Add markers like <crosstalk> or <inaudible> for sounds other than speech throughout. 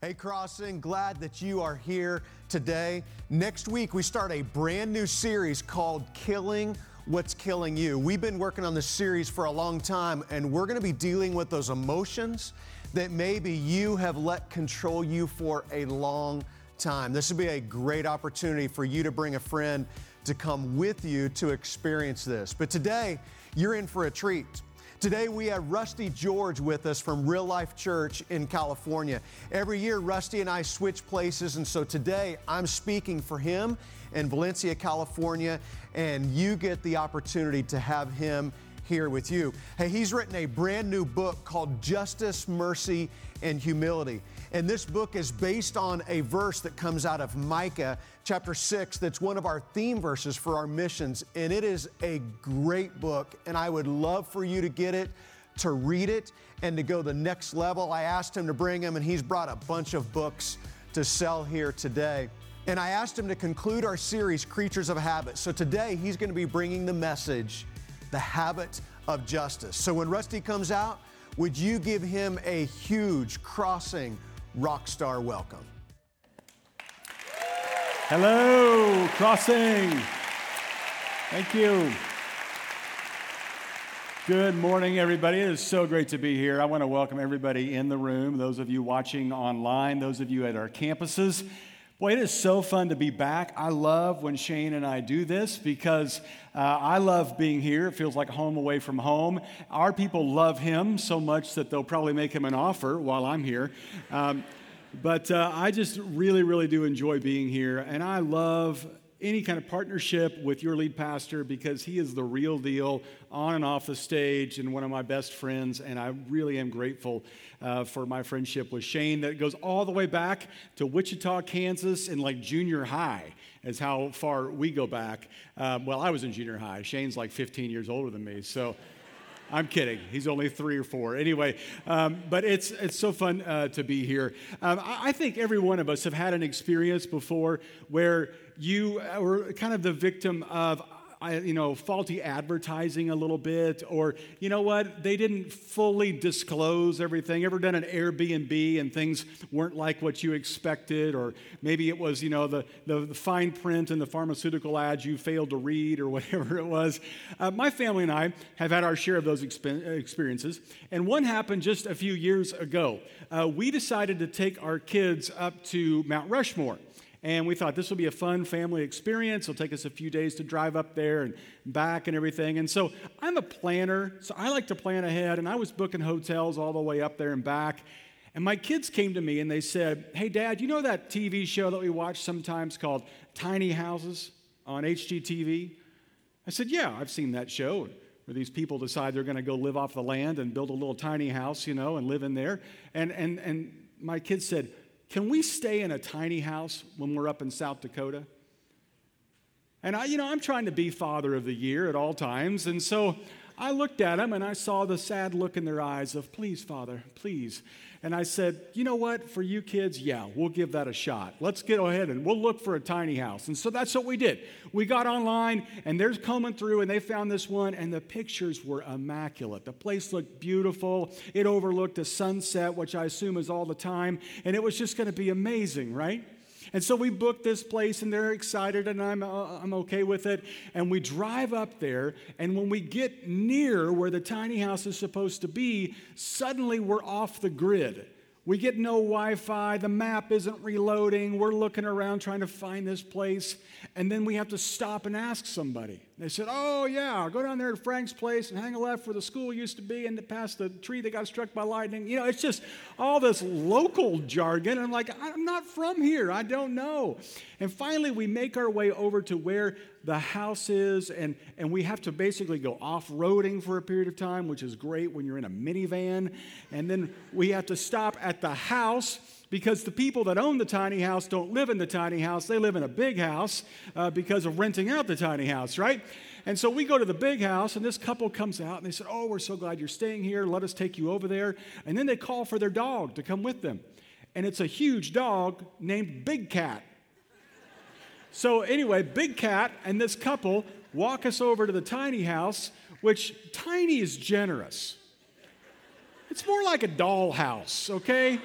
Hey, Crossing, glad that you are here today. Next week, we start a brand new series called Killing What's Killing You. We've been working on this series for a long time, and we're going to be dealing with those emotions that maybe you have let control you for a long time. This would be a great opportunity for you to bring a friend to come with you to experience this. But today, you're in for a treat. Today we have Rusty George with us from Real Life Church in California. Every year, Rusty and I switch places, and so today I'm speaking for him in Valencia, California, and you get the opportunity to have him here with you. Hey, he's written a brand new book called Justice, Mercy, and Humility. And this book is based on a verse that comes out of Micah chapter 6 that's one of our theme verses for our missions. And it is a great book, and I would love for you to get it, to read it, and to go the next level. I asked him to bring him, and he's brought a bunch of books to sell here today. And I asked him to conclude our series, Creatures of Habit. So today he's going to be bringing the message, the habit of justice. So when Rusty comes out, would you give him a huge crossing rock star welcome? Hello, Crossing. Thank you. Good morning, everybody. It is so great to be here. I want to welcome everybody in the room, those of you watching online, those of you at our campuses. Boy, it is so fun to be back. I love when Shane and I do this because uh, I love being here. It feels like home away from home. Our people love him so much that they'll probably make him an offer while I'm here. Um, but uh, I just really, really do enjoy being here. And I love any kind of partnership with your lead pastor because he is the real deal on and off the stage and one of my best friends. And I really am grateful uh, for my friendship with Shane that goes all the way back to Wichita, Kansas, in like junior high, is how far we go back. Um, well, I was in junior high. Shane's like 15 years older than me. So. <laughs> I'm kidding. He's only three or four. Anyway, um, but it's, it's so fun uh, to be here. Um, I, I, think every one of us have had an experience before where you were kind of the victim of, you know, faulty advertising a little bit, or you know what, they didn't fully disclose everything. Ever done an Airbnb and things weren't like what you expected, or maybe it was, you know, the, the, the fine print in the pharmaceutical ads you failed to read, or <laughs> whatever it was. Uh, my family and I have had our share of those exp- experiences, and one happened just a few years ago. Uh, we decided to take our kids up to Mount Rushmore. And we thought this will be a fun family experience. It'll take us a few days to drive up there and back and everything. And so I'm a planner, so I like to plan ahead. And I was booking hotels all the way up there and back. And my kids came to me and they said, Hey, Dad, you know that TV show that we watch sometimes called Tiny Houses on HGTV? I said, Yeah, I've seen that show where these people decide they're going to go live off the land and build a little tiny house, you know, and live in there. And, and, and my kids said, can we stay in a tiny house when we're up in South Dakota? And I, you know, I'm trying to be father of the year at all times. And so I looked at them and I saw the sad look in their eyes of, please, Father, please. And I said, you know what, for you kids, yeah, we'll give that a shot. Let's get ahead and we'll look for a tiny house. And so that's what we did. We got online and they're coming through and they found this one and the pictures were immaculate. The place looked beautiful. It overlooked a sunset, which I assume is all the time. And it was just going to be amazing, right? And so we booked this place and they're excited and I'm, uh, I'm okay with it. And we drive up there. And when we get near where the tiny house is supposed to be, suddenly we're off the grid. We get no Wi Fi, the map isn't reloading, we're looking around trying to find this place, and then we have to stop and ask somebody. They said, Oh, yeah, go down there to Frank's place and hang a left where the school used to be and past the tree that got struck by lightning. You know, it's just all this local jargon. I'm like, I'm not from here, I don't know. And finally, we make our way over to where the house is, and, and we have to basically go off roading for a period of time, which is great when you're in a minivan. And then we have to stop at the house because the people that own the tiny house don't live in the tiny house, they live in a big house uh, because of renting out the tiny house, right? And so we go to the big house, and this couple comes out and they said, Oh, we're so glad you're staying here. Let us take you over there. And then they call for their dog to come with them. And it's a huge dog named Big Cat. So, anyway, Big Cat and this couple walk us over to the tiny house, which tiny is generous. It's more like a doll house, okay?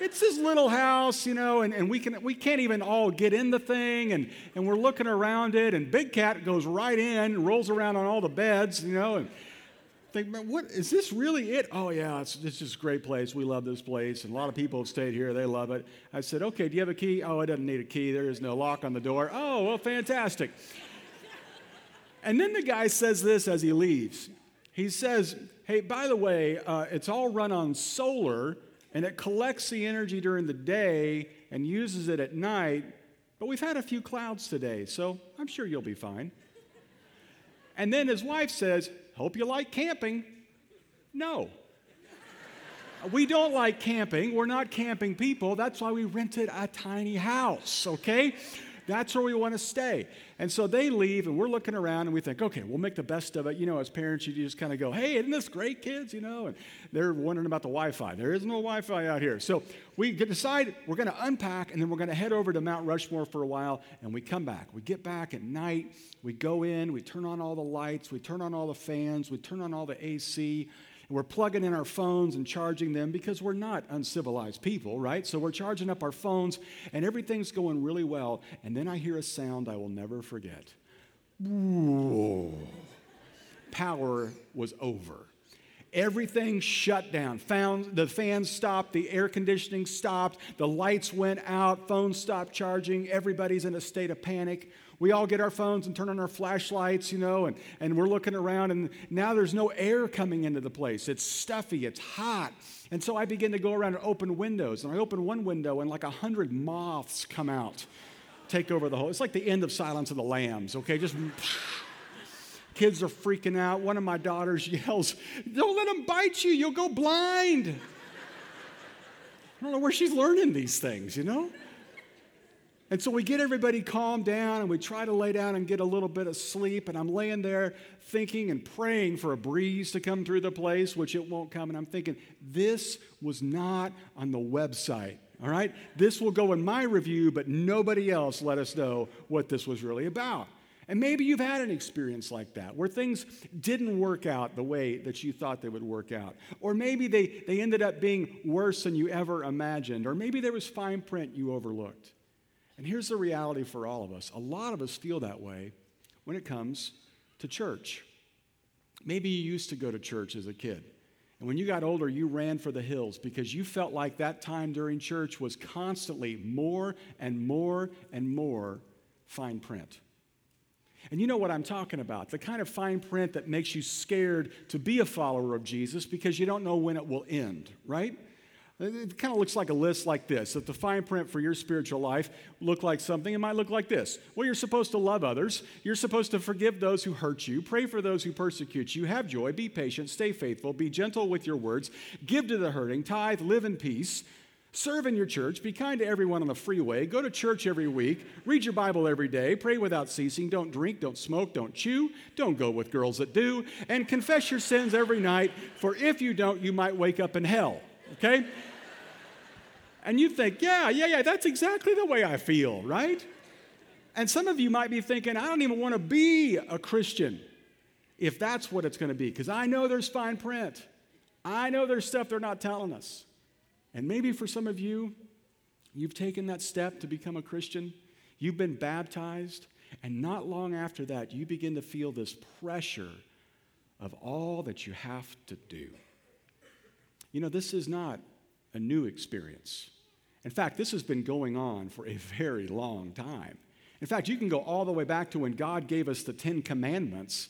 it's this little house, you know, and, and we, can, we can't even all get in the thing, and, and we're looking around it, and Big Cat goes right in, rolls around on all the beds, you know, and think, man, what is this really it? Oh yeah, it's, it's just a great place. We love this place, and a lot of people have stayed here. They love it. I said, okay, do you have a key? Oh, it doesn't need a key. There is no lock on the door. Oh, well, fantastic. <laughs> and then the guy says this as he leaves. He says, hey, by the way, uh, it's all run on solar, and it collects the energy during the day and uses it at night. But we've had a few clouds today, so I'm sure you'll be fine. And then his wife says, Hope you like camping. No. We don't like camping. We're not camping people. That's why we rented a tiny house, okay? That's where we want to stay. And so they leave, and we're looking around, and we think, okay, we'll make the best of it. You know, as parents, you just kind of go, hey, isn't this great, kids? You know, and they're wondering about the Wi Fi. There is no Wi Fi out here. So we decide we're going to unpack, and then we're going to head over to Mount Rushmore for a while, and we come back. We get back at night, we go in, we turn on all the lights, we turn on all the fans, we turn on all the AC. We're plugging in our phones and charging them because we're not uncivilized people, right? So we're charging up our phones and everything's going really well. And then I hear a sound I will never forget. Power was over. Everything shut down. Found, the fans stopped, the air conditioning stopped, the lights went out, phones stopped charging, everybody's in a state of panic. We all get our phones and turn on our flashlights, you know, and, and we're looking around, and now there's no air coming into the place. It's stuffy, it's hot. And so I begin to go around and open windows. And I open one window, and like a hundred moths come out, take over the whole. It's like the end of Silence of the Lambs, okay? Just. Kids are freaking out. One of my daughters yells, Don't let them bite you, you'll go blind. I don't know where she's learning these things, you know? And so we get everybody calmed down and we try to lay down and get a little bit of sleep. And I'm laying there thinking and praying for a breeze to come through the place, which it won't come. And I'm thinking, this was not on the website. All right? This will go in my review, but nobody else let us know what this was really about. And maybe you've had an experience like that where things didn't work out the way that you thought they would work out. Or maybe they, they ended up being worse than you ever imagined. Or maybe there was fine print you overlooked. And here's the reality for all of us a lot of us feel that way when it comes to church. Maybe you used to go to church as a kid. And when you got older, you ran for the hills because you felt like that time during church was constantly more and more and more fine print. And you know what I'm talking about the kind of fine print that makes you scared to be a follower of Jesus because you don't know when it will end, right? It kind of looks like a list like this. If the fine print for your spiritual life look like something, it might look like this. Well, you're supposed to love others. You're supposed to forgive those who hurt you. Pray for those who persecute you. Have joy. Be patient. Stay faithful. Be gentle with your words. Give to the hurting. Tithe. Live in peace. Serve in your church. Be kind to everyone on the freeway. Go to church every week. Read your Bible every day. Pray without ceasing. Don't drink. Don't smoke. Don't chew. Don't go with girls that do. And confess your sins every night, for if you don't, you might wake up in hell. Okay? And you think, yeah, yeah, yeah, that's exactly the way I feel, right? And some of you might be thinking, I don't even want to be a Christian if that's what it's going to be, because I know there's fine print. I know there's stuff they're not telling us. And maybe for some of you, you've taken that step to become a Christian, you've been baptized, and not long after that, you begin to feel this pressure of all that you have to do. You know, this is not a new experience. In fact, this has been going on for a very long time. In fact, you can go all the way back to when God gave us the Ten Commandments.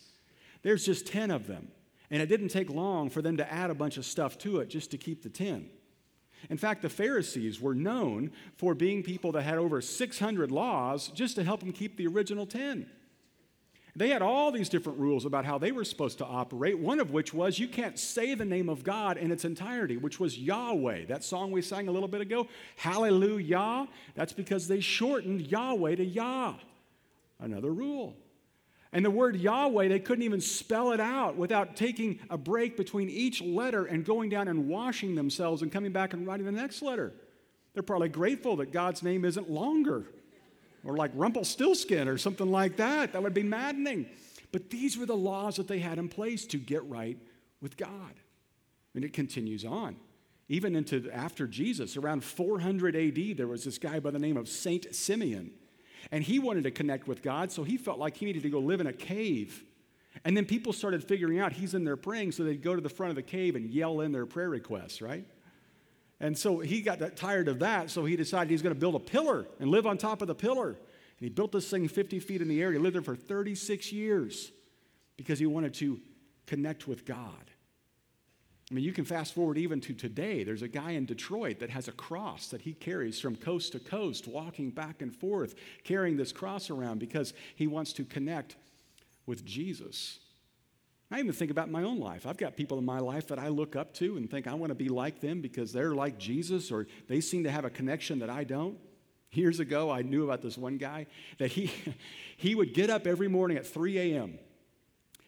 There's just 10 of them. And it didn't take long for them to add a bunch of stuff to it just to keep the 10. In fact, the Pharisees were known for being people that had over 600 laws just to help them keep the original 10. They had all these different rules about how they were supposed to operate, one of which was you can't say the name of God in its entirety, which was Yahweh. That song we sang a little bit ago, Hallelujah, that's because they shortened Yahweh to Yah. Another rule. And the word Yahweh, they couldn't even spell it out without taking a break between each letter and going down and washing themselves and coming back and writing the next letter. They're probably grateful that God's name isn't longer or like Rumpelstiltskin or something like that. That would be maddening. But these were the laws that they had in place to get right with God. And it continues on. even into after Jesus, around 400 AD, there was this guy by the name of Saint Simeon. And he wanted to connect with God, so he felt like he needed to go live in a cave. And then people started figuring out he's in there praying, so they'd go to the front of the cave and yell in their prayer requests, right? And so he got tired of that, so he decided he's going to build a pillar and live on top of the pillar. And he built this thing 50 feet in the air. He lived there for 36 years because he wanted to connect with God. I mean, you can fast forward even to today. There's a guy in Detroit that has a cross that he carries from coast to coast, walking back and forth, carrying this cross around because he wants to connect with Jesus. I even think about my own life. I've got people in my life that I look up to and think I want to be like them because they're like Jesus or they seem to have a connection that I don't. Years ago, I knew about this one guy that he, <laughs> he would get up every morning at 3 a.m.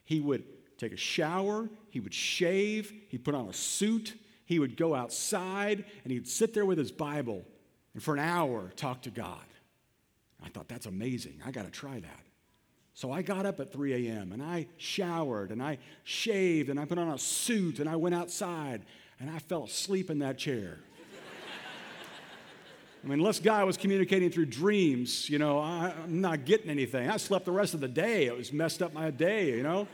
He would take a shower, he would shave, he'd put on a suit, he would go outside, and he'd sit there with his Bible and for an hour talk to God. I thought, that's amazing. I got to try that. So I got up at 3 a.m. and I showered and I shaved and I put on a suit and I went outside and I fell asleep in that chair. I mean, unless guy was communicating through dreams, you know, I, am not getting anything. I slept the rest of the day. It was messed up my day, you know.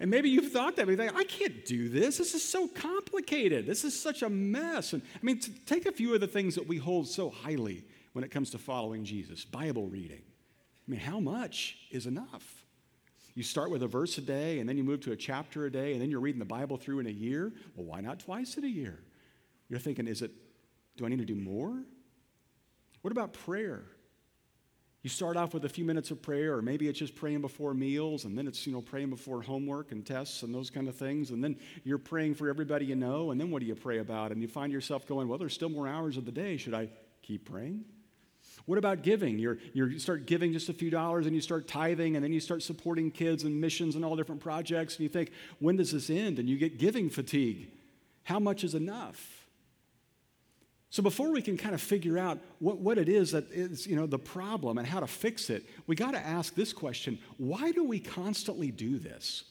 And maybe you've thought that. You think, I can't do this. This is so complicated. This is such a mess. And I mean, take a few of the things that we hold so highly when it comes to following Jesus Bible reading. I mean, how much is enough? You start with a verse a day, and then you move to a chapter a day, and then you're reading the Bible through in a year. Well, why not twice in a year? You're thinking, is it, do I need to do more? What about prayer? You start off with a few minutes of prayer, or maybe it's just praying before meals, and then it's, you know, praying before homework and tests and those kind of things. And then you're praying for everybody you know, and then what do you pray about? And you find yourself going, well, there's still more hours of the day. Should I keep praying? What about giving? You're, you're, you start giving just a few dollars and you start tithing and then you start supporting kids and missions and all different projects and you think, when does this end? And you get giving fatigue. How much is enough? So before we can kind of figure out what, what it is that is, you know, the problem and how to fix it, we got to ask this question, why do we constantly do this?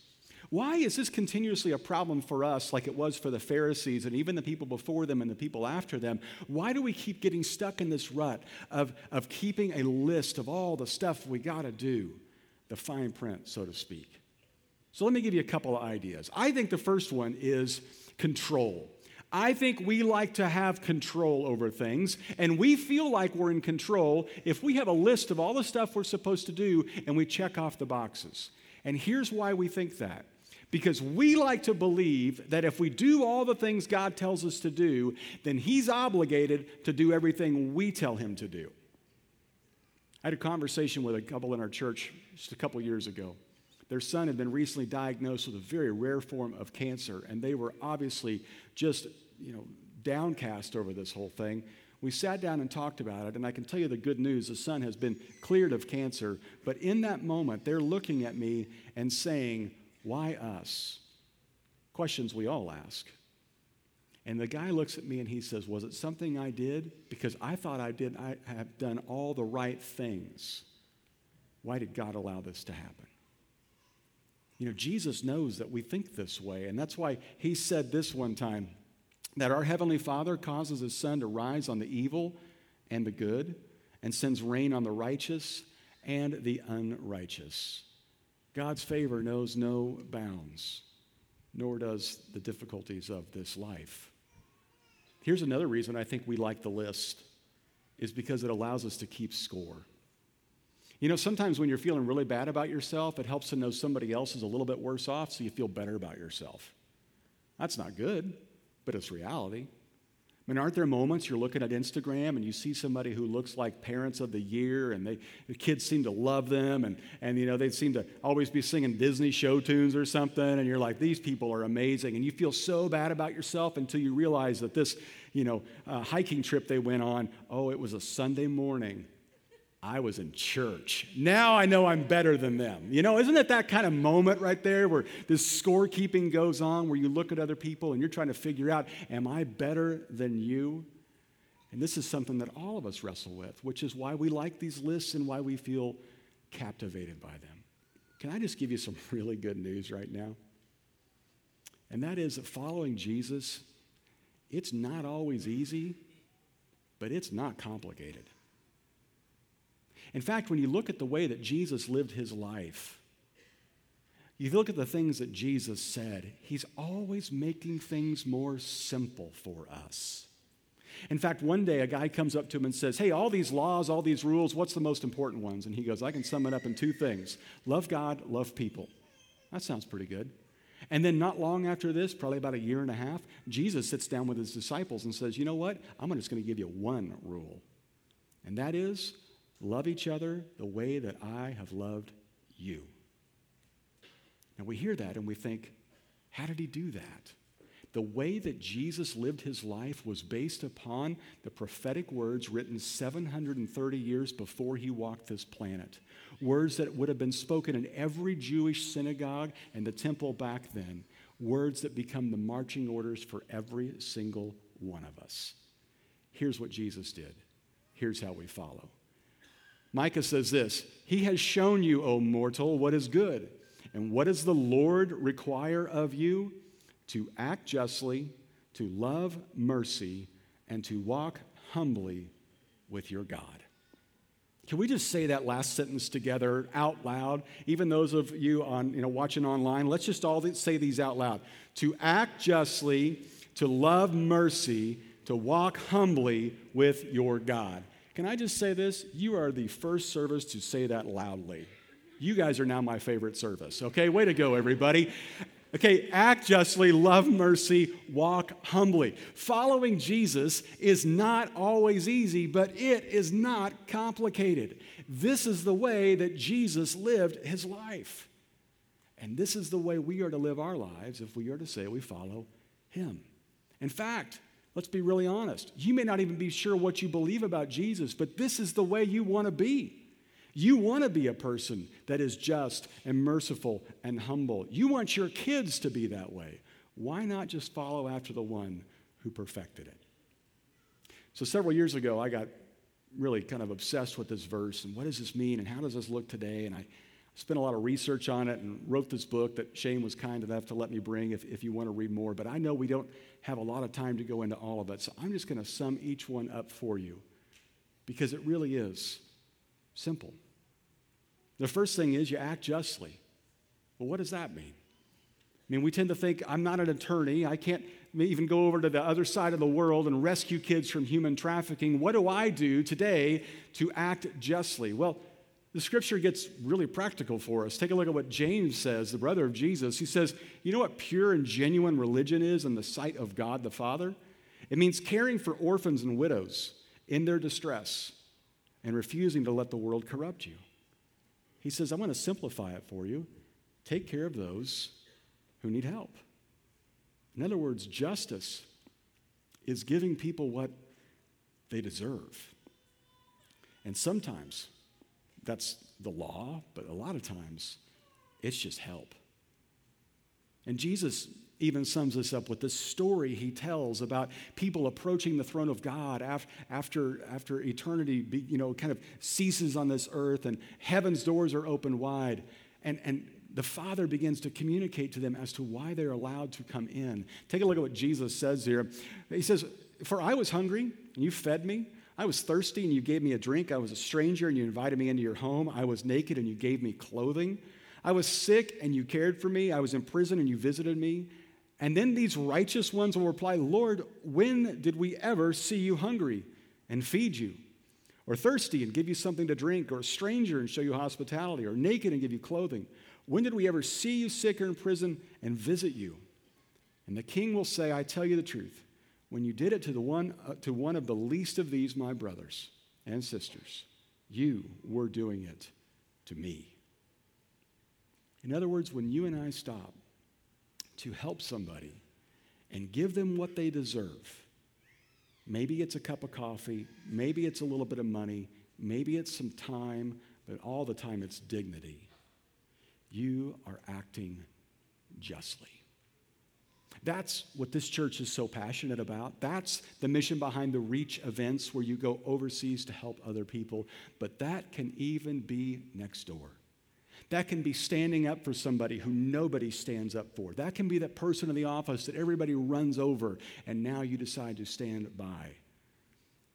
Why is this continuously a problem for us like it was for the Pharisees and even the people before them and the people after them? Why do we keep getting stuck in this rut of, of keeping a list of all the stuff we got to do, the fine print, so to speak? So let me give you a couple of ideas. I think the first one is control. I think we like to have control over things, and we feel like we're in control if we have a list of all the stuff we're supposed to do and we check off the boxes. And here's why we think that. Because we like to believe that if we do all the things God tells us to do, then He's obligated to do everything we tell Him to do. I had a conversation with a couple in our church just a couple years ago. Their son had been recently diagnosed with a very rare form of cancer, and they were obviously just, you know, downcast over this whole thing. We sat down and talked about it, and I can tell you the good news the son has been cleared of cancer. But in that moment, they're looking at me and saying, Why us? Questions we all ask. And the guy looks at me and he says, Was it something I did? Because I thought I did, I have done all the right things. Why did God allow this to happen? You know, Jesus knows that we think this way, and that's why he said this one time that our Heavenly Father causes His sun to rise on the evil and the good, and sends rain on the righteous and the unrighteous. God's favor knows no bounds, nor does the difficulties of this life. Here's another reason I think we like the list is because it allows us to keep score. You know, sometimes when you're feeling really bad about yourself, it helps to know somebody else is a little bit worse off so you feel better about yourself. That's not good, but it's reality. I mean, aren't there moments you're looking at Instagram and you see somebody who looks like parents of the year and they, the kids seem to love them and, and, you know, they seem to always be singing Disney show tunes or something and you're like, these people are amazing. And you feel so bad about yourself until you realize that this, you know, uh, hiking trip they went on, oh, it was a Sunday morning I was in church. Now I know I'm better than them. You know, isn't it that kind of moment right there where this scorekeeping goes on, where you look at other people and you're trying to figure out, am I better than you? And this is something that all of us wrestle with, which is why we like these lists and why we feel captivated by them. Can I just give you some <laughs> really good news right now? And that is that following Jesus it's not always easy, but it's not complicated. In fact, when you look at the way that Jesus lived his life, you look at the things that Jesus said, he's always making things more simple for us. In fact, one day a guy comes up to him and says, Hey, all these laws, all these rules, what's the most important ones? And he goes, I can sum it up in two things love God, love people. That sounds pretty good. And then, not long after this, probably about a year and a half, Jesus sits down with his disciples and says, You know what? I'm just going to give you one rule. And that is love each other the way that I have loved you. And we hear that and we think, How did he do that? The way that Jesus lived his life was based upon the prophetic words written 730 years before he walked this planet. Words that would have been spoken in every Jewish synagogue and the temple back then. Words that become the marching orders for every single one of us. Here's what Jesus did. Here's how we follow. Micah says this He has shown you, O mortal, what is good. And what does the Lord require of you? to act justly, to love mercy, and to walk humbly with your God. Can we just say that last sentence together out loud? Even those of you on, you know, watching online, let's just all say these out loud. To act justly, to love mercy, to walk humbly with your God. Can I just say this? You are the first service to say that loudly. You guys are now my favorite service, okay? Way to go, everybody. Okay, act justly, love mercy, walk humbly. Following Jesus is not always easy, but it is not complicated. This is the way that Jesus lived his life. And this is the way we are to live our lives if we are to say we follow him. In fact, let's be really honest. You may not even be sure what you believe about Jesus, but this is the way you want to be. You want to be a person that is just and merciful and humble. You want your kids to be that way. Why not just follow after the one who perfected it? So, several years ago, I got really kind of obsessed with this verse and what does this mean and how does this look today? And I spent a lot of research on it and wrote this book that Shane was kind enough to let me bring if, if you want to read more. But I know we don't have a lot of time to go into all of it. So, I'm just going to sum each one up for you because it really is Simple. The first thing is you act justly. Well, what does that mean? I mean, we tend to think I'm not an attorney. I can't even go over to the other side of the world and rescue kids from human trafficking. What do I do today to act justly? Well, the scripture gets really practical for us. Take a look at what James says, the brother of Jesus. He says, You know what pure and genuine religion is in the sight of God the Father? It means caring for orphans and widows in their distress and refusing to let the world corrupt you. He says, I'm going to simplify it for you. Take care of those who need help. In other words, justice is giving people what they deserve. And sometimes that's the law, but a lot of times it's just help. And Jesus even sums this up with the story he tells about people approaching the throne of God after, after after eternity you know, kind of ceases on this earth and heaven's doors are open wide. And, and the Father begins to communicate to them as to why they're allowed to come in. Take a look at what Jesus says here. He says, For I was hungry, and you fed me. I was thirsty, and you gave me a drink. I was a stranger, and you invited me into your home. I was naked, and you gave me clothing. I was sick, and you cared for me. I was in prison, and you visited me. And then these righteous ones will reply, Lord, when did we ever see you hungry and feed you? Or thirsty and give you something to drink? Or a stranger and show you hospitality? Or naked and give you clothing? When did we ever see you sick or in prison and visit you? And the king will say, I tell you the truth. When you did it to, the one, uh, to one of the least of these, my brothers and sisters, you were doing it to me. In other words, when you and I stop to help somebody and give them what they deserve. Maybe it's a cup of coffee, maybe it's a little bit of money, maybe it's some time, but all the time it's dignity. You are acting justly. That's what this church is so passionate about. That's the mission behind the Reach events where you go overseas to help other people. But that can even be next door. That can be standing up for somebody who nobody stands up for. That can be that person in the office that everybody runs over and now you decide to stand by.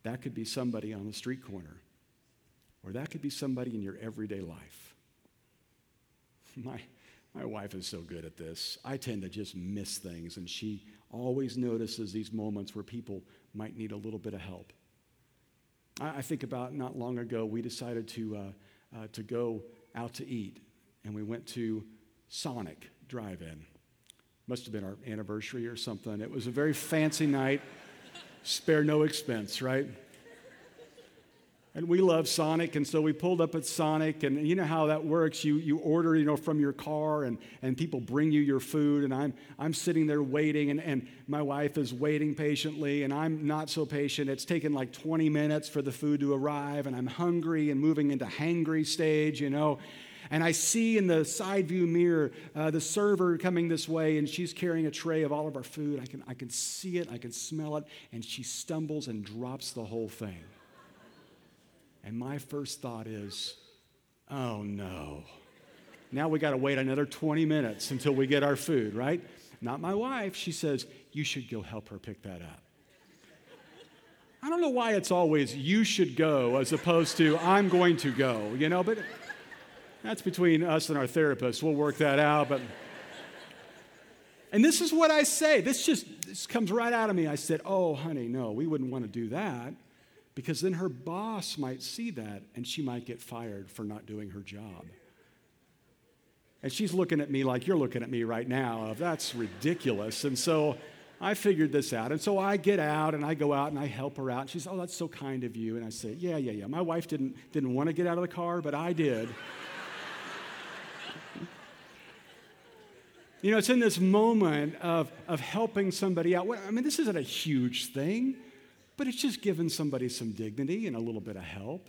That could be somebody on the street corner, or that could be somebody in your everyday life. <laughs> My, my wife is so good at this. I tend to just miss things, and she always notices these moments where people might need a little bit of help. I, I think about not long ago, we decided to, uh, uh, to go out to eat, and we went to Sonic Drive In. Must have been our anniversary or something. It was a very fancy night, spare no expense, right? And we love Sonic, and so we pulled up at Sonic, and you know how that works. You, you order, you know, from your car, and, and people bring you your food, and I'm, I'm sitting there waiting, and, and my wife is waiting patiently, and I'm not so patient. It's taken like 20 minutes for the food to arrive, and I'm hungry and moving into hangry stage, you know. And I see in the side view mirror uh, the server coming this way, and she's carrying a tray of all of our food. I can, I can see it, I can smell it, and she stumbles and drops the whole thing. And my first thought is, oh no. Now we got to wait another 20 minutes until we get our food, right? Not my wife. She says, you should go help her pick that up. I don't know why it's always you should go as opposed to I'm going to go, you know, but that's between us and our therapist. We'll work that out. But and this is what I say. This just this comes right out of me. I said, "Oh, honey, no, we wouldn't want to do that." Because then her boss might see that and she might get fired for not doing her job. And she's looking at me like you're looking at me right now. That's ridiculous. And so I figured this out. And so I get out and I go out and I help her out. And she's, oh, that's so kind of you. And I say, yeah, yeah, yeah. My wife didn't, didn't want to get out of the car, but I did. you know, it's in this moment of, of helping somebody out. I mean, this isn't a huge thing. But it's just giving somebody some dignity and a little bit of help.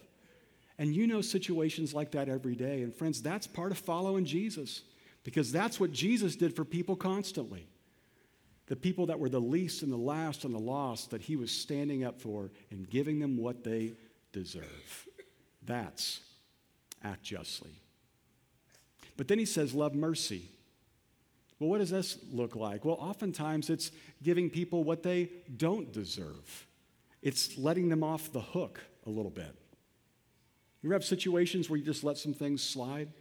And you know situations like that every day. And friends, that's part of following Jesus because that's what Jesus did for people constantly. The people that were the least and the last and the lost that he was standing up for and giving them what they deserve. That's act justly. But then he says, love mercy. Well, what does this look like? Well, oftentimes it's giving people what they don't deserve it's letting them off the hook a little bit. You ever have situations where you just let some things slide?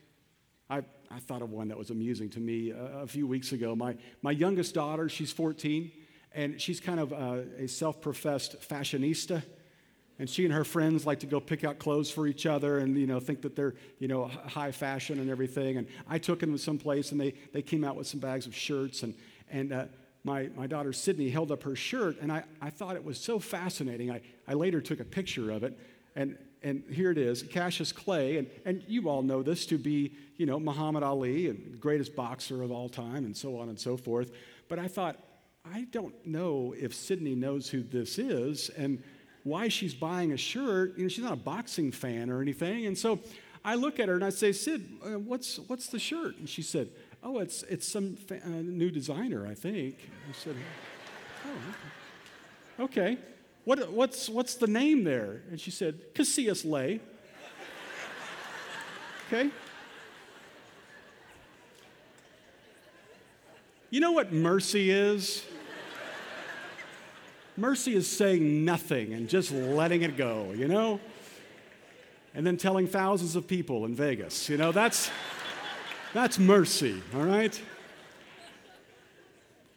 I, I thought of one that was amusing to me a, a few weeks ago. My, my youngest daughter, she's 14, and she's kind of a, a self professed fashionista. And she and her friends like to go pick out clothes for each other and, you know, think that they're, you know, high fashion and everything. And I took them to some place and they, they came out with some bags of shirts. And, and uh, my, my daughter Sydney held up her shirt, and I, I thought it was so fascinating. I, I later took a picture of it, and, and here it is Cassius Clay, and, and you all know this to be, you know, Muhammad Ali, and greatest boxer of all time, and so on and so forth. But I thought, I don't know if Sydney knows who this is and why she's buying a shirt. You know, she's not a boxing fan or anything. And so I look at her and I say, Sid, uh, what's, what's the shirt? And she said, Oh, it's, it's some fa- uh, new designer, I think. I said, Oh, okay. What, what's, what's the name there? And she said, Cassius Lay. Okay. You know what mercy is? Mercy is saying nothing and just letting it go, you know? And then telling thousands of people in Vegas, you know, that's. That's mercy, all right?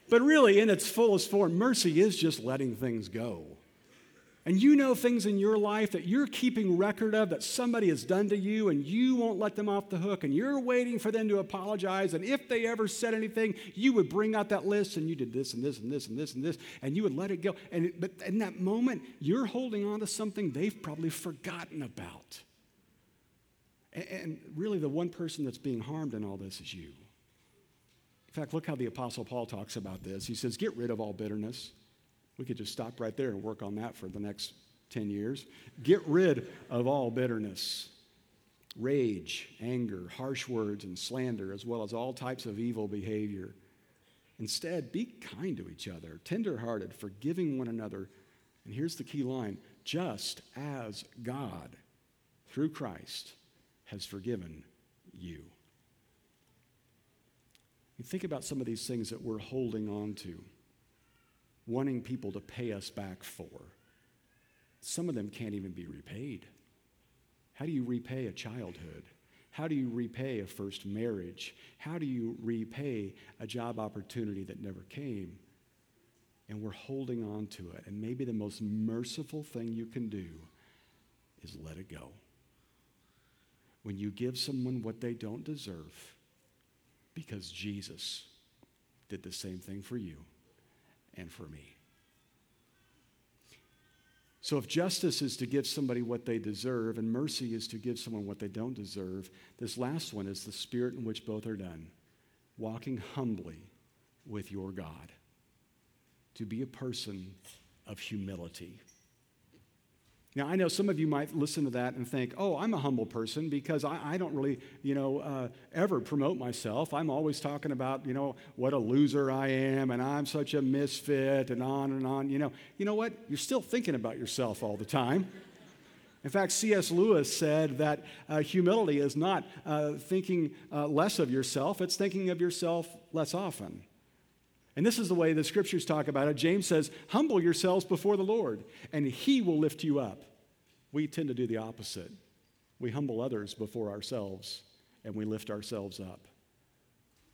But really, in its fullest form, mercy is just letting things go. And you know things in your life that you're keeping record of that somebody has done to you, and you won't let them off the hook, and you're waiting for them to apologize. And if they ever said anything, you would bring out that list, and you did this and this and this and this and this, and you would let it go. And but in that moment, you're holding on to something they've probably forgotten about. And really, the one person that's being harmed in all this is you. In fact, look how the Apostle Paul talks about this. He says, Get rid of all bitterness. We could just stop right there and work on that for the next 10 years. Get rid of all bitterness, rage, anger, harsh words, and slander, as well as all types of evil behavior. Instead, be kind to each other, tenderhearted, forgiving one another. And here's the key line just as God, through Christ, has forgiven you. You think about some of these things that we're holding on to, wanting people to pay us back for. Some of them can't even be repaid. How do you repay a childhood? How do you repay a first marriage? How do you repay a job opportunity that never came? And we're holding on to it. And maybe the most merciful thing you can do is let it go. When you give someone what they don't deserve, because Jesus did the same thing for you and for me. So, if justice is to give somebody what they deserve and mercy is to give someone what they don't deserve, this last one is the spirit in which both are done walking humbly with your God. To be a person of humility. Now, I know some of you might listen to that and think, oh, I'm a humble person because I, I don't really, you know, uh, ever promote myself. I'm always talking about, you know, what a loser I am and I'm such a misfit and on and on. You know, you know what? You're still thinking about yourself all the time. In fact, C.S. Lewis said that uh, humility is not uh, thinking uh, less of yourself, it's thinking of yourself less often. And this is the way the scriptures talk about it. James says, Humble yourselves before the Lord, and he will lift you up. We tend to do the opposite. We humble others before ourselves, and we lift ourselves up.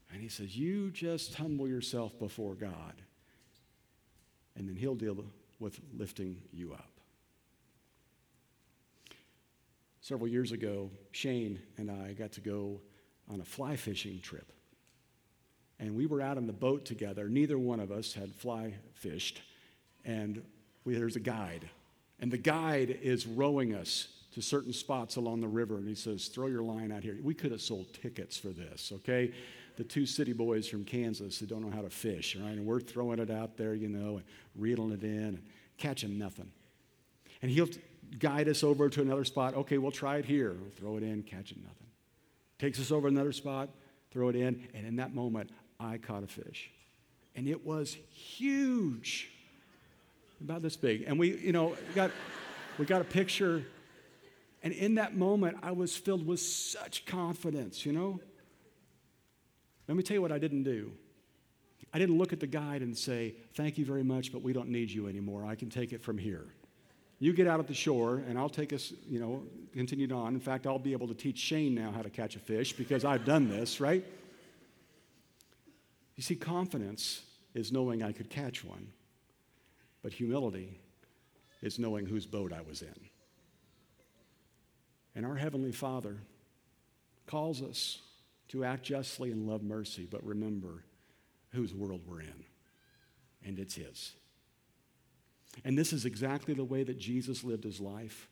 And he says, You just humble yourself before God, and then he'll deal with lifting you up. Several years ago, Shane and I got to go on a fly fishing trip and we were out on the boat together. Neither one of us had fly fished, and we, there's a guide. And the guide is rowing us to certain spots along the river, and he says, Throw your line out here. We could have sold tickets for this, okay? The two city boys from Kansas who don't know how to fish, right? And we're throwing it out there, you know, and reeling it in and catching nothing. And he'll guide us over to another spot. Okay, we'll try it here. We'll throw it in, catching nothing. Takes us over another spot, throw it in, and in that moment, I caught a fish. And it was huge, about this big. And we, you know, got, we got a picture. And in that moment, I was filled with such confidence, you know? Let me tell you what I didn't do. I didn't look at the guide and say, Thank you very much, but we don't need you anymore. I can take it from here. You get out at the shore, and I'll take us, you know, continued on. In fact, I'll be able to teach Shane now how to catch a fish because I've done this, right? You see, confidence is knowing I could catch one, but humility is knowing whose boat I was in. And our Heavenly Father calls us to act justly and love mercy, but remember whose world we're in, and it's His. And this is exactly the way that Jesus lived his life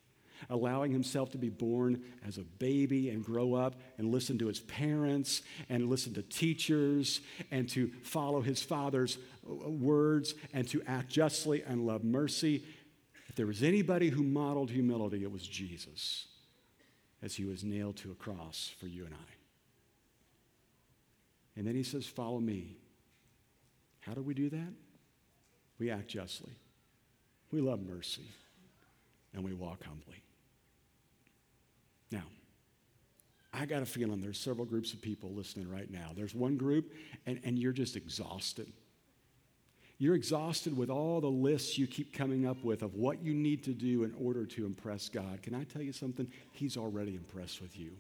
allowing himself to be born as a baby and grow up and listen to his parents and listen to teachers and to follow his father's uh, words and to act justly and love mercy. If there was anybody who modeled humility, it was Jesus as he was nailed to a cross for you and I. And then he says, Follow me. How do we do that? We act justly, we love mercy, and we walk humbly. Now, I got a feeling there's several groups of people listening right now. There's one group, and, and you're just exhausted. You're exhausted with all the lists you keep coming up with of what you need to do in order to impress God. Can I tell you something? He's already impressed with you.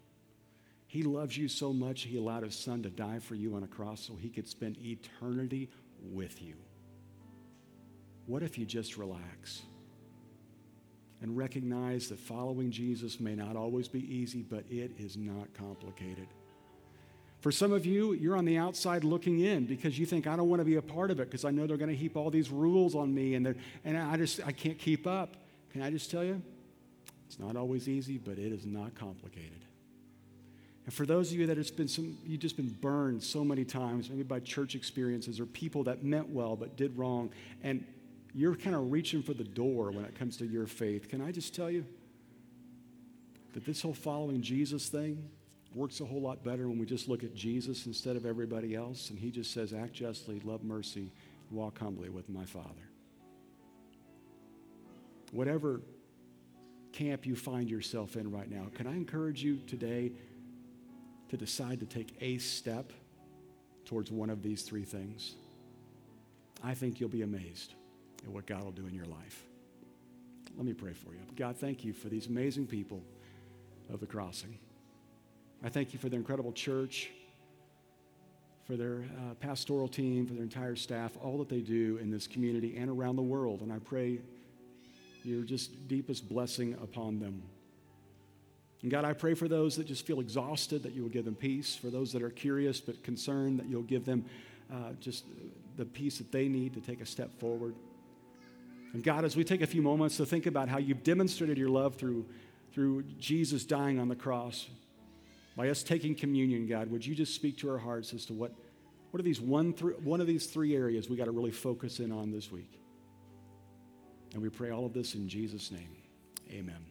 He loves you so much, He allowed His Son to die for you on a cross so He could spend eternity with you. What if you just relax? And recognize that following Jesus may not always be easy, but it is not complicated. For some of you, you're on the outside looking in because you think, I don't want to be a part of it because I know they're going to heap all these rules on me and, and I just I can't keep up. Can I just tell you? It's not always easy, but it is not complicated. And for those of you that it's been some, you've just been burned so many times, maybe by church experiences or people that meant well but did wrong, and you're kind of reaching for the door when it comes to your faith. Can I just tell you that this whole following Jesus thing works a whole lot better when we just look at Jesus instead of everybody else? And he just says, Act justly, love mercy, walk humbly with my Father. Whatever camp you find yourself in right now, can I encourage you today to decide to take a step towards one of these three things, I think you'll be amazed at what God will do in your life. Let me pray for you. God, thank you for these amazing people of the crossing. I thank you for their incredible church, for their uh, pastoral team, for their entire staff, all that they do in this community and around the world. And I pray your just deepest blessing upon them. And God, I pray for those that just feel exhausted, that you will give them peace. For those that are curious but concerned, that you'll give them uh, just the peace that they need to take a step forward. And God, as we take a few moments to think about how you've demonstrated your love through, through Jesus dying on the cross, by us taking communion, God, would you just speak to our hearts as to what, what are these one, th- one of these three areas we got to really focus in on this week? And we pray all of this in Jesus' name. Amen.